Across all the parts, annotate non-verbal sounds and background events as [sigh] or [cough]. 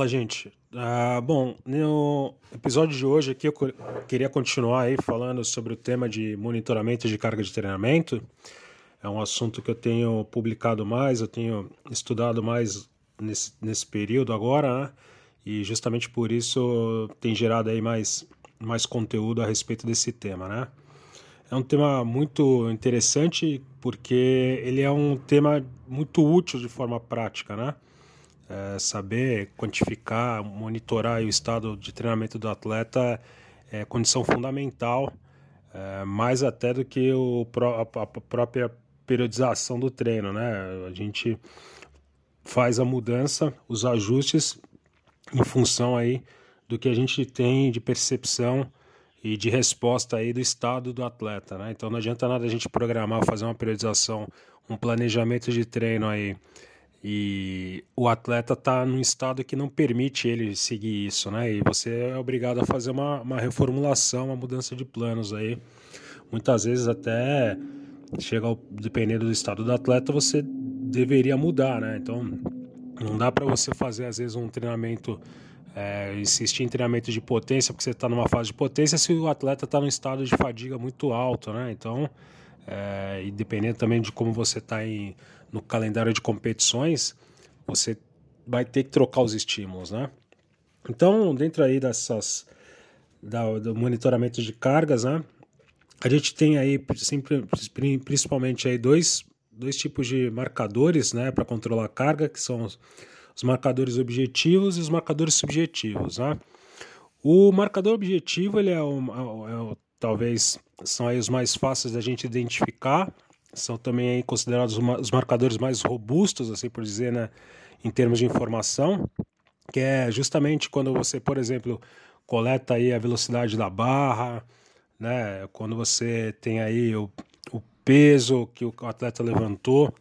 Fala, gente. Ah, bom, no episódio de hoje aqui eu queria continuar aí falando sobre o tema de monitoramento de carga de treinamento. É um assunto que eu tenho publicado mais, eu tenho estudado mais nesse, nesse período agora, né? E justamente por isso tem gerado aí mais, mais conteúdo a respeito desse tema, né? É um tema muito interessante porque ele é um tema muito útil de forma prática, né? É, saber quantificar, monitorar o estado de treinamento do atleta é condição fundamental, é, mais até do que o, a, a própria periodização do treino, né? A gente faz a mudança, os ajustes em função aí do que a gente tem de percepção e de resposta aí do estado do atleta, né? Então não adianta nada a gente programar, fazer uma periodização, um planejamento de treino aí e o atleta está num estado que não permite ele seguir isso, né? E você é obrigado a fazer uma, uma reformulação, uma mudança de planos aí. Muitas vezes até chega ao, dependendo do estado do atleta, você deveria mudar, né? Então não dá para você fazer às vezes um treinamento é, insistir em treinamento de potência porque você está numa fase de potência se o atleta está num estado de fadiga muito alto, né? Então, é, e dependendo também de como você está em no calendário de competições, você vai ter que trocar os estímulos, né? Então, dentro aí dessas da, do monitoramento de cargas, né? A gente tem aí sempre, principalmente aí dois, dois tipos de marcadores, né, para controlar a carga, que são os, os marcadores objetivos e os marcadores subjetivos, né? O marcador objetivo, ele é, o, é o, talvez são aí os mais fáceis da gente identificar, são também considerados os marcadores mais robustos, assim por dizer, né, em termos de informação, que é justamente quando você, por exemplo, coleta aí a velocidade da barra, né, quando você tem aí o, o peso que o atleta levantou,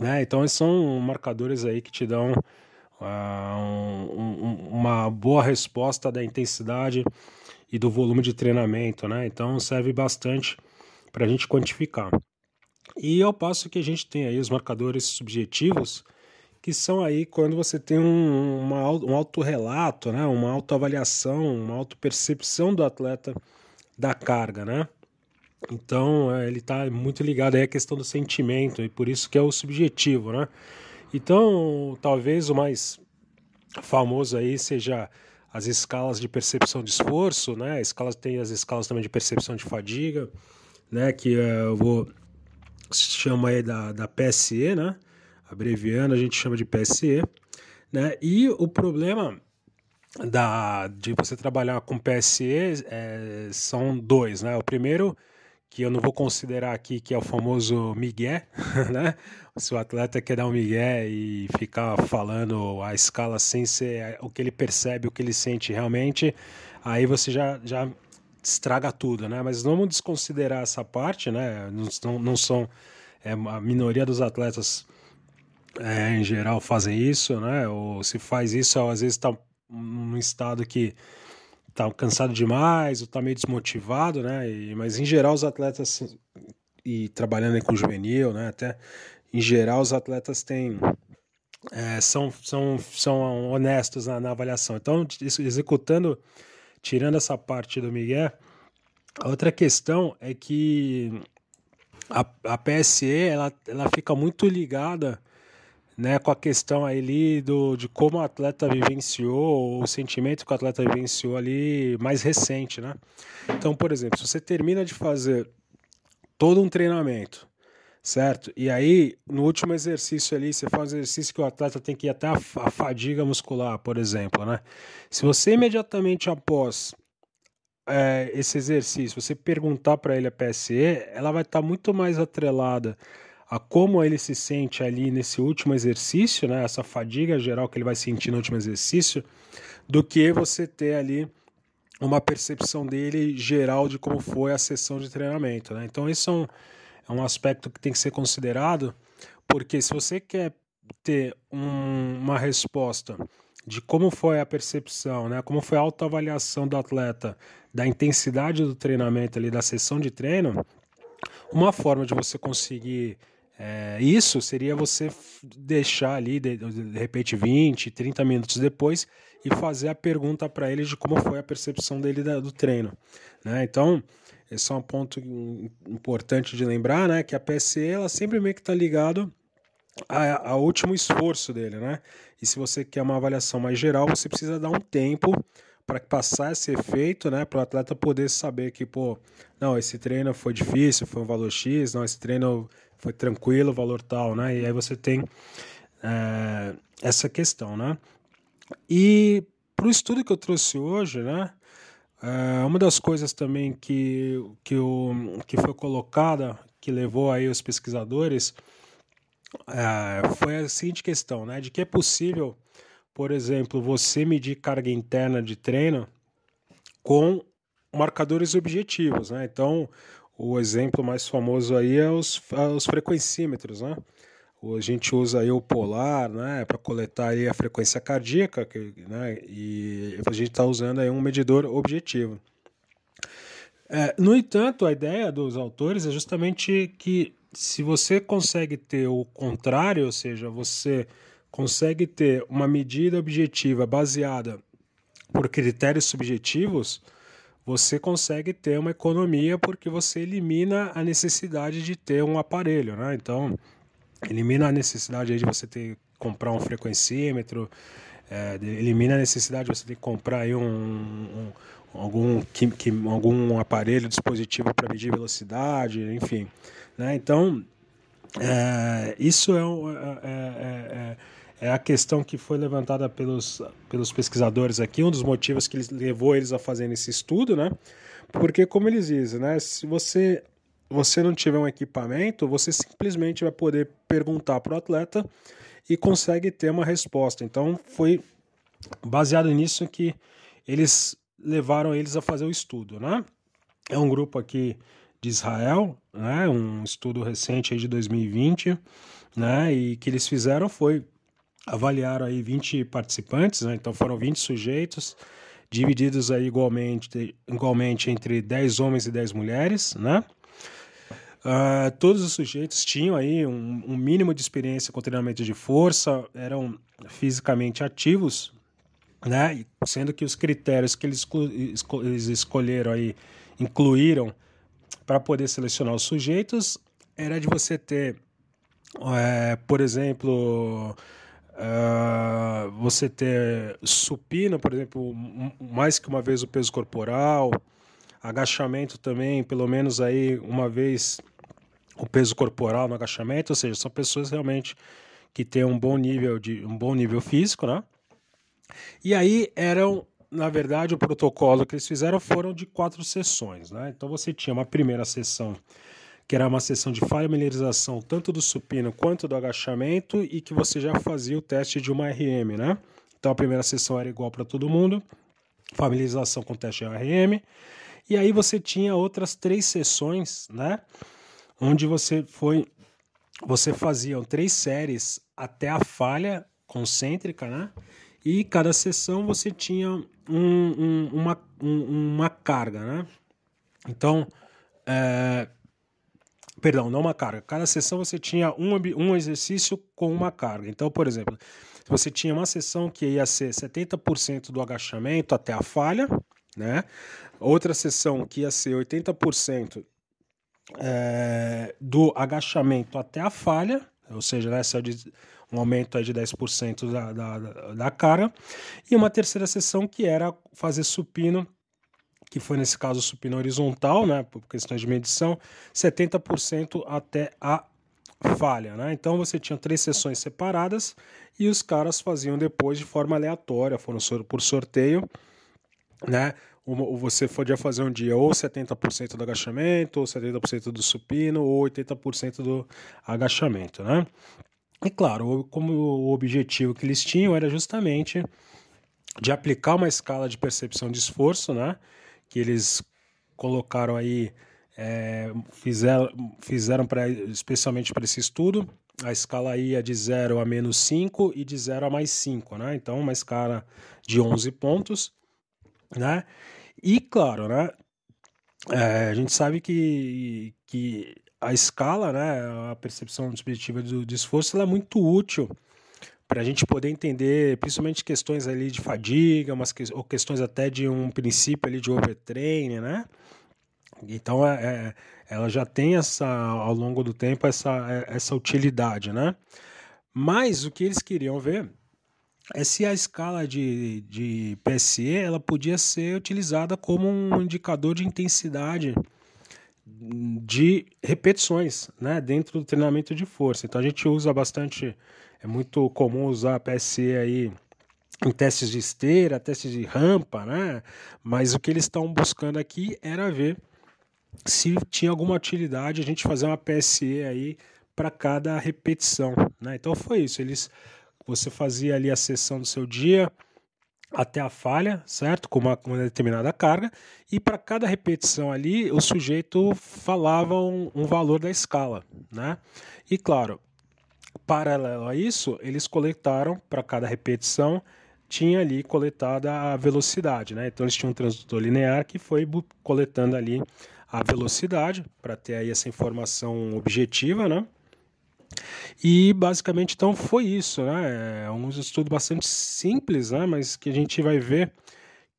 né, então esses são marcadores aí que te dão uh, um, uma boa resposta da intensidade e do volume de treinamento, né, então serve bastante para a gente quantificar. E ao passo que a gente tem aí os marcadores subjetivos, que são aí quando você tem um, uma, um autorrelato, né? uma autoavaliação, uma autopercepção do atleta da carga, né? Então é, ele está muito ligado aí à questão do sentimento e por isso que é o subjetivo, né? Então talvez o mais famoso aí seja as escalas de percepção de esforço, né? Escalas tem as escalas também de percepção de fadiga, né? Que uh, eu vou se chama aí da, da PSE, né? Abreviando, a gente chama de PSE, né? E o problema da, de você trabalhar com PSE é, são dois, né? O primeiro, que eu não vou considerar aqui, que é o famoso migué, [laughs] né? Se o atleta quer dar um migué e ficar falando a escala sem ser o que ele percebe, o que ele sente realmente, aí você já, já estraga tudo, né? Mas vamos desconsiderar essa parte, né? Não, não são é, a minoria dos atletas é, em geral fazem isso, né? Ou se faz isso, às vezes está num estado que está cansado demais, ou está meio desmotivado, né? E, mas em geral os atletas e trabalhando com juvenil, né? Até em geral os atletas têm é, são, são, são honestos na, na avaliação. Então, executando tirando essa parte do Miguel, a outra questão é que a, a PSE ela, ela fica muito ligada né, com a questão ali do, de como o atleta vivenciou, o sentimento que o atleta vivenciou ali mais recente, né? Então, por exemplo, se você termina de fazer todo um treinamento, certo? E aí, no último exercício ali, você faz um exercício que o atleta tem que ir até a, a fadiga muscular, por exemplo, né? Se você imediatamente após é, esse exercício, você perguntar para ele a PSE, ela vai estar tá muito mais atrelada a como ele se sente ali nesse último exercício, né? Essa fadiga geral que ele vai sentir no último exercício, do que você ter ali uma percepção dele geral de como foi a sessão de treinamento, né? Então, isso é um é um aspecto que tem que ser considerado, porque se você quer ter um, uma resposta de como foi a percepção, né, como foi a autoavaliação do atleta, da intensidade do treinamento ali, da sessão de treino, uma forma de você conseguir É, isso seria você deixar ali, de, de repente, 20, 30 minutos depois e fazer a pergunta para ele de como foi a percepção dele da, do treino. Né? Então, esse é um ponto importante de lembrar, né? Que a PSE ela sempre meio que está ligado ao último esforço dele, né? E se você quer uma avaliação mais geral, você precisa dar um tempo para passar esse efeito, né? Para o atleta poder saber que, pô, não, esse treino foi difícil, foi um valor X, não, esse treino foi tranquilo, valor tal, né? E aí você tem é, essa questão, né? E para o estudo que eu trouxe hoje, né? É, uma das coisas também que, que, o, que foi colocada, que levou aí os pesquisadores, é, foi a seguinte questão, né? De que é possível, por exemplo, você medir carga interna de treino com marcadores objetivos, né? Então, o exemplo mais famoso aí é os, os frequencímetros, né? A gente usa aí o polar, né, para coletar aí a frequência cardíaca, que, né, e a gente está usando aí um medidor objetivo. É, no entanto, a ideia dos autores é justamente que se você consegue ter o contrário, ou seja, você consegue ter uma medida objetiva baseada por critérios subjetivos, você consegue ter uma economia porque você elimina a necessidade de ter um aparelho, né? Então, elimina a necessidade de você ter comprar um frequencímetro, é, elimina a necessidade de você ter que comprar aí um, um algum, que, algum aparelho, dispositivo para medir velocidade, enfim. Né? Então, é, isso é, é, é, é, a questão que foi levantada pelos, pelos pesquisadores aqui, um dos motivos que levou eles a fazerem esse estudo, né? Porque, como eles dizem, né? se você você não tiver um equipamento, você simplesmente vai poder perguntar para o atleta e consegue ter uma resposta. Então foi baseado nisso que eles levaram eles a fazer o estudo, né? É um grupo aqui de Israel, né? Um estudo recente de 2020, né? E que eles fizeram foi avaliaram aí 20 participantes, né? Então foram 20 sujeitos divididos aí igualmente, igualmente entre 10 homens e 10 mulheres, né? Uh, todos os sujeitos tinham aí um, um, mínimo de experiência com treinamento de força, eram fisicamente ativos, né? Sendo que os critérios que eles, esco eles escolheram aí, incluíram para poder selecionar os sujeitos, era de você ter, é, por exemplo, uh, você ter supino, por exemplo, mais que uma vez o peso corporal, agachamento também, pelo menos aí uma vez o peso corporal no agachamento, ou seja, são pessoas realmente que têm um bom nível de um bom nível físico, né? E aí eram, na verdade, o protocolo que eles fizeram foram de quatro sessões, né? Então você tinha uma primeira sessão que era uma sessão de familiarização tanto do supino quanto do agachamento e que você já fazia o teste de uma RM, né? Então a primeira sessão era igual para todo mundo, familiarização com o teste de RM. E aí você tinha outras três sessões, né? Onde você foi você fazia três séries até a falha concêntrica, né? E cada sessão você tinha um, um, uma, um, uma carga, né? Então, é, perdão, não uma carga. Cada sessão você tinha um, um exercício com uma carga. Então, por exemplo, você tinha uma sessão que ia ser 70% do agachamento até a falha, né? Outra sessão que ia ser 80% é, do agachamento até a falha, ou seja, né, de, um aumento aí de 10% da, da, da cara, e uma terceira sessão que era fazer supino, que foi nesse caso supino horizontal, né, por questões de medição, 70% até a falha, né? Então você tinha três sessões separadas e os caras faziam depois de forma aleatória, foram por sorteio, né? Você podia fazer um dia ou 70% do agachamento, ou 70% do supino, ou 80% do agachamento, né? E claro, como o objetivo que eles tinham era justamente de aplicar uma escala de percepção de esforço, né? Que eles colocaram aí, é, fizeram, fizeram pra, especialmente para esse estudo, a escala ia de 0 a menos 5 e de 0 a mais 5, né? Então, uma escala de 11 pontos, né? E claro, né? É, a gente sabe que, que a escala, né, a percepção subjetiva do, do esforço, ela é muito útil para a gente poder entender, principalmente questões ali de fadiga, umas que, ou questões até de um princípio ali de overtraining, né? Então, é, é, ela já tem essa, ao longo do tempo, essa, é, essa utilidade, né? Mas o que eles queriam ver é se a escala de, de PSE ela podia ser utilizada como um indicador de intensidade de repetições né, dentro do treinamento de força. Então a gente usa bastante, é muito comum usar a PSE aí em testes de esteira, testes de rampa, né? Mas o que eles estão buscando aqui era ver se tinha alguma utilidade a gente fazer uma PSE aí para cada repetição, né? Então foi isso, eles você fazia ali a sessão do seu dia, até a falha, certo? Com uma, uma determinada carga, e para cada repetição ali, o sujeito falava um, um, valor da escala, né? E claro, paralelo a isso, eles coletaram para cada repetição tinha ali coletada a velocidade, né? Então eles tinham um transdutor linear que foi coletando ali a velocidade para ter aí essa informação objetiva, né? E basicamente então foi isso, né? É um estudo bastante simples, né? Mas que a gente vai ver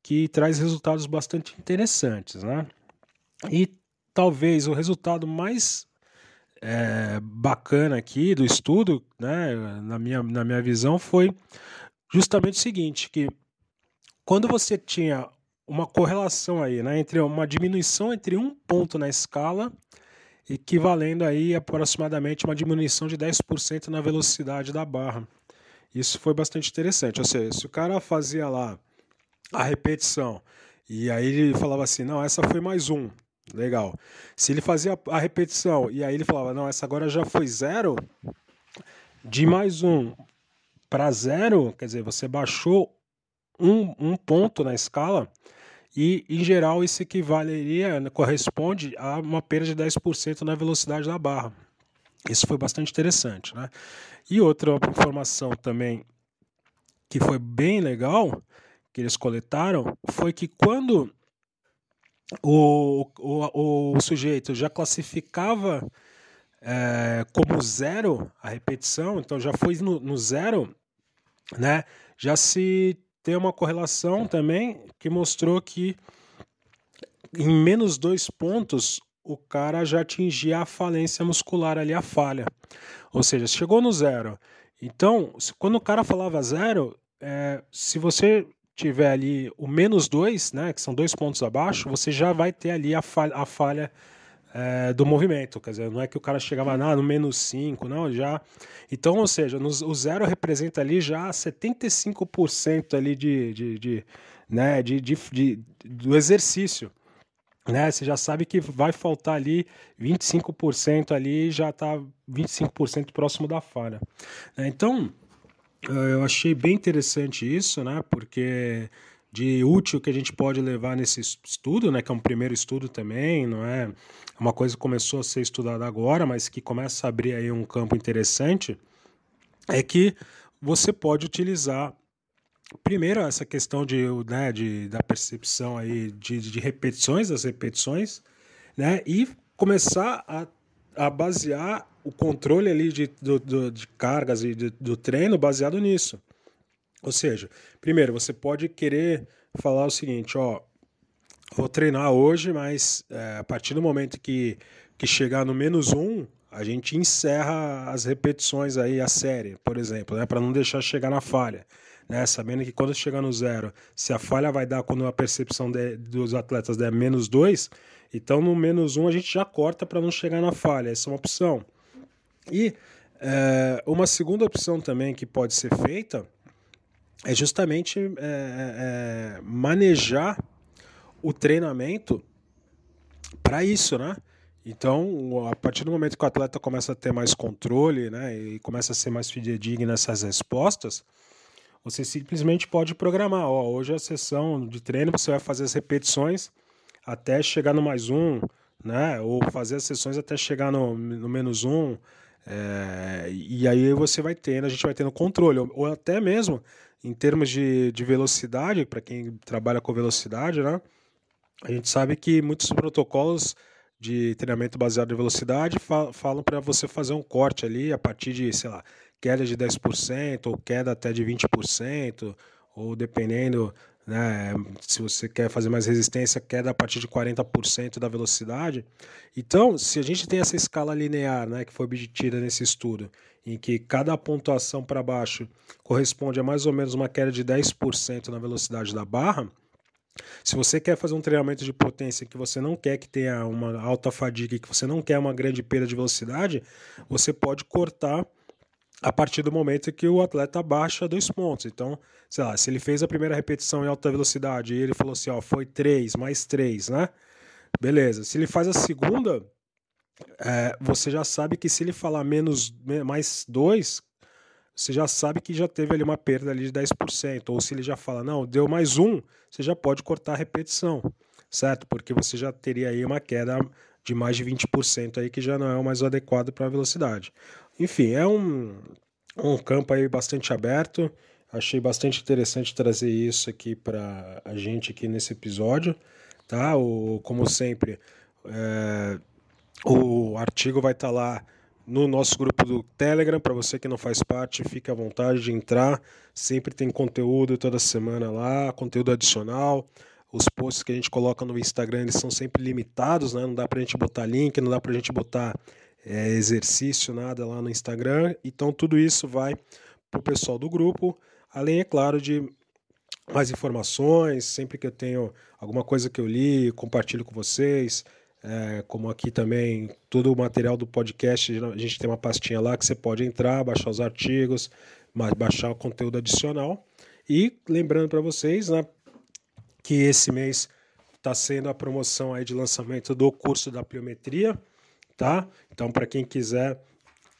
que traz resultados bastante interessantes, né? E talvez o resultado mais é, bacana aqui do estudo, né? Na minha, na minha visão foi justamente o seguinte, que quando você tinha uma correlação aí, né, entre uma diminuição entre um ponto na escala equivalendo aí aproximadamente uma diminuição de 10% na velocidade da barra. Isso foi bastante interessante. Ou seja, se o cara fazia lá a repetição e aí ele falava assim, não, essa foi mais um, legal. Se ele fazia a repetição e aí ele falava, não, essa agora já foi zero, de mais um para zero, quer dizer, você baixou um, um ponto na escala, e, em geral, isso equivaleria, né, corresponde a uma perda de 10% na velocidade da barra. Isso foi bastante interessante. Né? E outra informação também que foi bem legal, que eles coletaram, foi que quando o, o, o sujeito já classificava é, como zero a repetição, então já foi no, no zero, né, já se tem uma correlação também que mostrou que em menos dois pontos o cara já atingia a falência muscular ali, a falha. Ou seja, chegou no zero. Então, quando o cara falava zero, é, se você tiver ali o menos dois, né, que são dois pontos abaixo, você já vai ter ali a falha, a falha é, do movimento. Quer dizer, não é que o cara chegava ah, no menos 5, não, já. Então, ou seja, no, o zero representa ali já 75% ali de, de, de, né, de, de, de, do exercício. Né, você já sabe que vai faltar ali 25% ali, já está 25% próximo da falha. Né, então, eu achei bem interessante isso, né, porque de útil que a gente pode levar nesse estudo, né, que é um primeiro estudo também, não é uma coisa que começou a ser estudada agora, mas que começa a abrir aí um campo interessante, é que você pode utilizar primeiro essa questão de, né, de da percepção aí de, de repetições das repetições, né, e começar a, a basear o controle ali de, do, do, de cargas e do, do treino baseado nisso. Ou seja, primeiro, você pode querer falar o seguinte, ó, vou treinar hoje, mas é, a partir do momento que, que chegar no menos um, a gente encerra as repetições aí, a série, por exemplo, né, para não deixar chegar na falha. Né, sabendo que quando chegar no zero, se a falha vai dar quando a percepção de, dos atletas der menos dois, então no menos um a gente já corta para não chegar na falha. Essa é uma opção. E é, uma segunda opção também que pode ser feita é justamente é, é, é, manejar o treinamento para isso, né? Então, a partir do momento que o atleta começa a ter mais controle, né, e começa a ser mais fidedigno nessas respostas, você simplesmente pode programar. Ó, hoje é a sessão de treino, você vai fazer as repetições até chegar no mais um, né? Ou fazer as sessões até chegar no, no menos um. É, e aí você vai tendo, a gente vai tendo controle. Ou, ou até mesmo em termos de, de velocidade, para quem trabalha com velocidade, né? A gente sabe que muitos protocolos de treinamento baseado em velocidade falam para você fazer um corte ali a partir de, sei lá, queda de 10% ou queda até de 20%, ou dependendo, né, se você quer fazer mais resistência, queda a partir de 40% da velocidade. Então, se a gente tem essa escala linear, né, que foi obtida nesse estudo, em que cada pontuação para baixo corresponde a mais ou menos uma queda de 10% na velocidade da barra, se você quer fazer um treinamento de potência que você não quer que tenha uma alta fadiga, que você não quer uma grande perda de velocidade, você pode cortar a partir do momento que o atleta baixa dois pontos. Então, sei lá, se ele fez a primeira repetição em alta velocidade e ele falou assim, ó, foi três mais três, né? Beleza. Se ele faz a segunda, é, você já sabe que se ele falar menos mais dois, você já sabe que já teve ali uma perda ali de 10%. Ou se ele já fala, não, deu mais um, você já pode cortar a repetição, certo? Porque você já teria aí uma queda de mais de 20% aí, que já não é o mais adequado para a velocidade. Enfim, é um, um campo aí bastante aberto. Achei bastante interessante trazer isso aqui para a gente aqui nesse episódio, tá? O, como sempre, é, o artigo vai estar tá lá no nosso grupo do Telegram. Para você que não faz parte, fique à vontade de entrar. Sempre tem conteúdo toda semana lá, conteúdo adicional. Os posts que a gente coloca no Instagram eles são sempre limitados, né? não dá para a gente botar link, não dá para a gente botar é, exercício, nada lá no Instagram. Então tudo isso vai para o pessoal do grupo, além, é claro, de mais informações. Sempre que eu tenho alguma coisa que eu li, compartilho com vocês. É, como aqui também, todo o material do podcast, a gente tem uma pastinha lá que você pode entrar, baixar os artigos, baixar o conteúdo adicional. E lembrando para vocês né, que esse mês está sendo a promoção aí de lançamento do curso da pliometria, tá? Então, para quem quiser,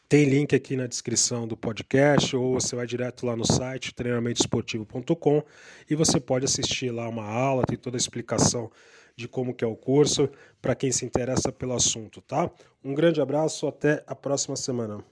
tem link aqui na descrição do podcast ou você vai direto lá no site treinamentoesportivo.com e você pode assistir lá uma aula, tem toda a explicação de como que é o curso, para quem se interessa pelo assunto, tá? Um grande abraço, até a próxima semana.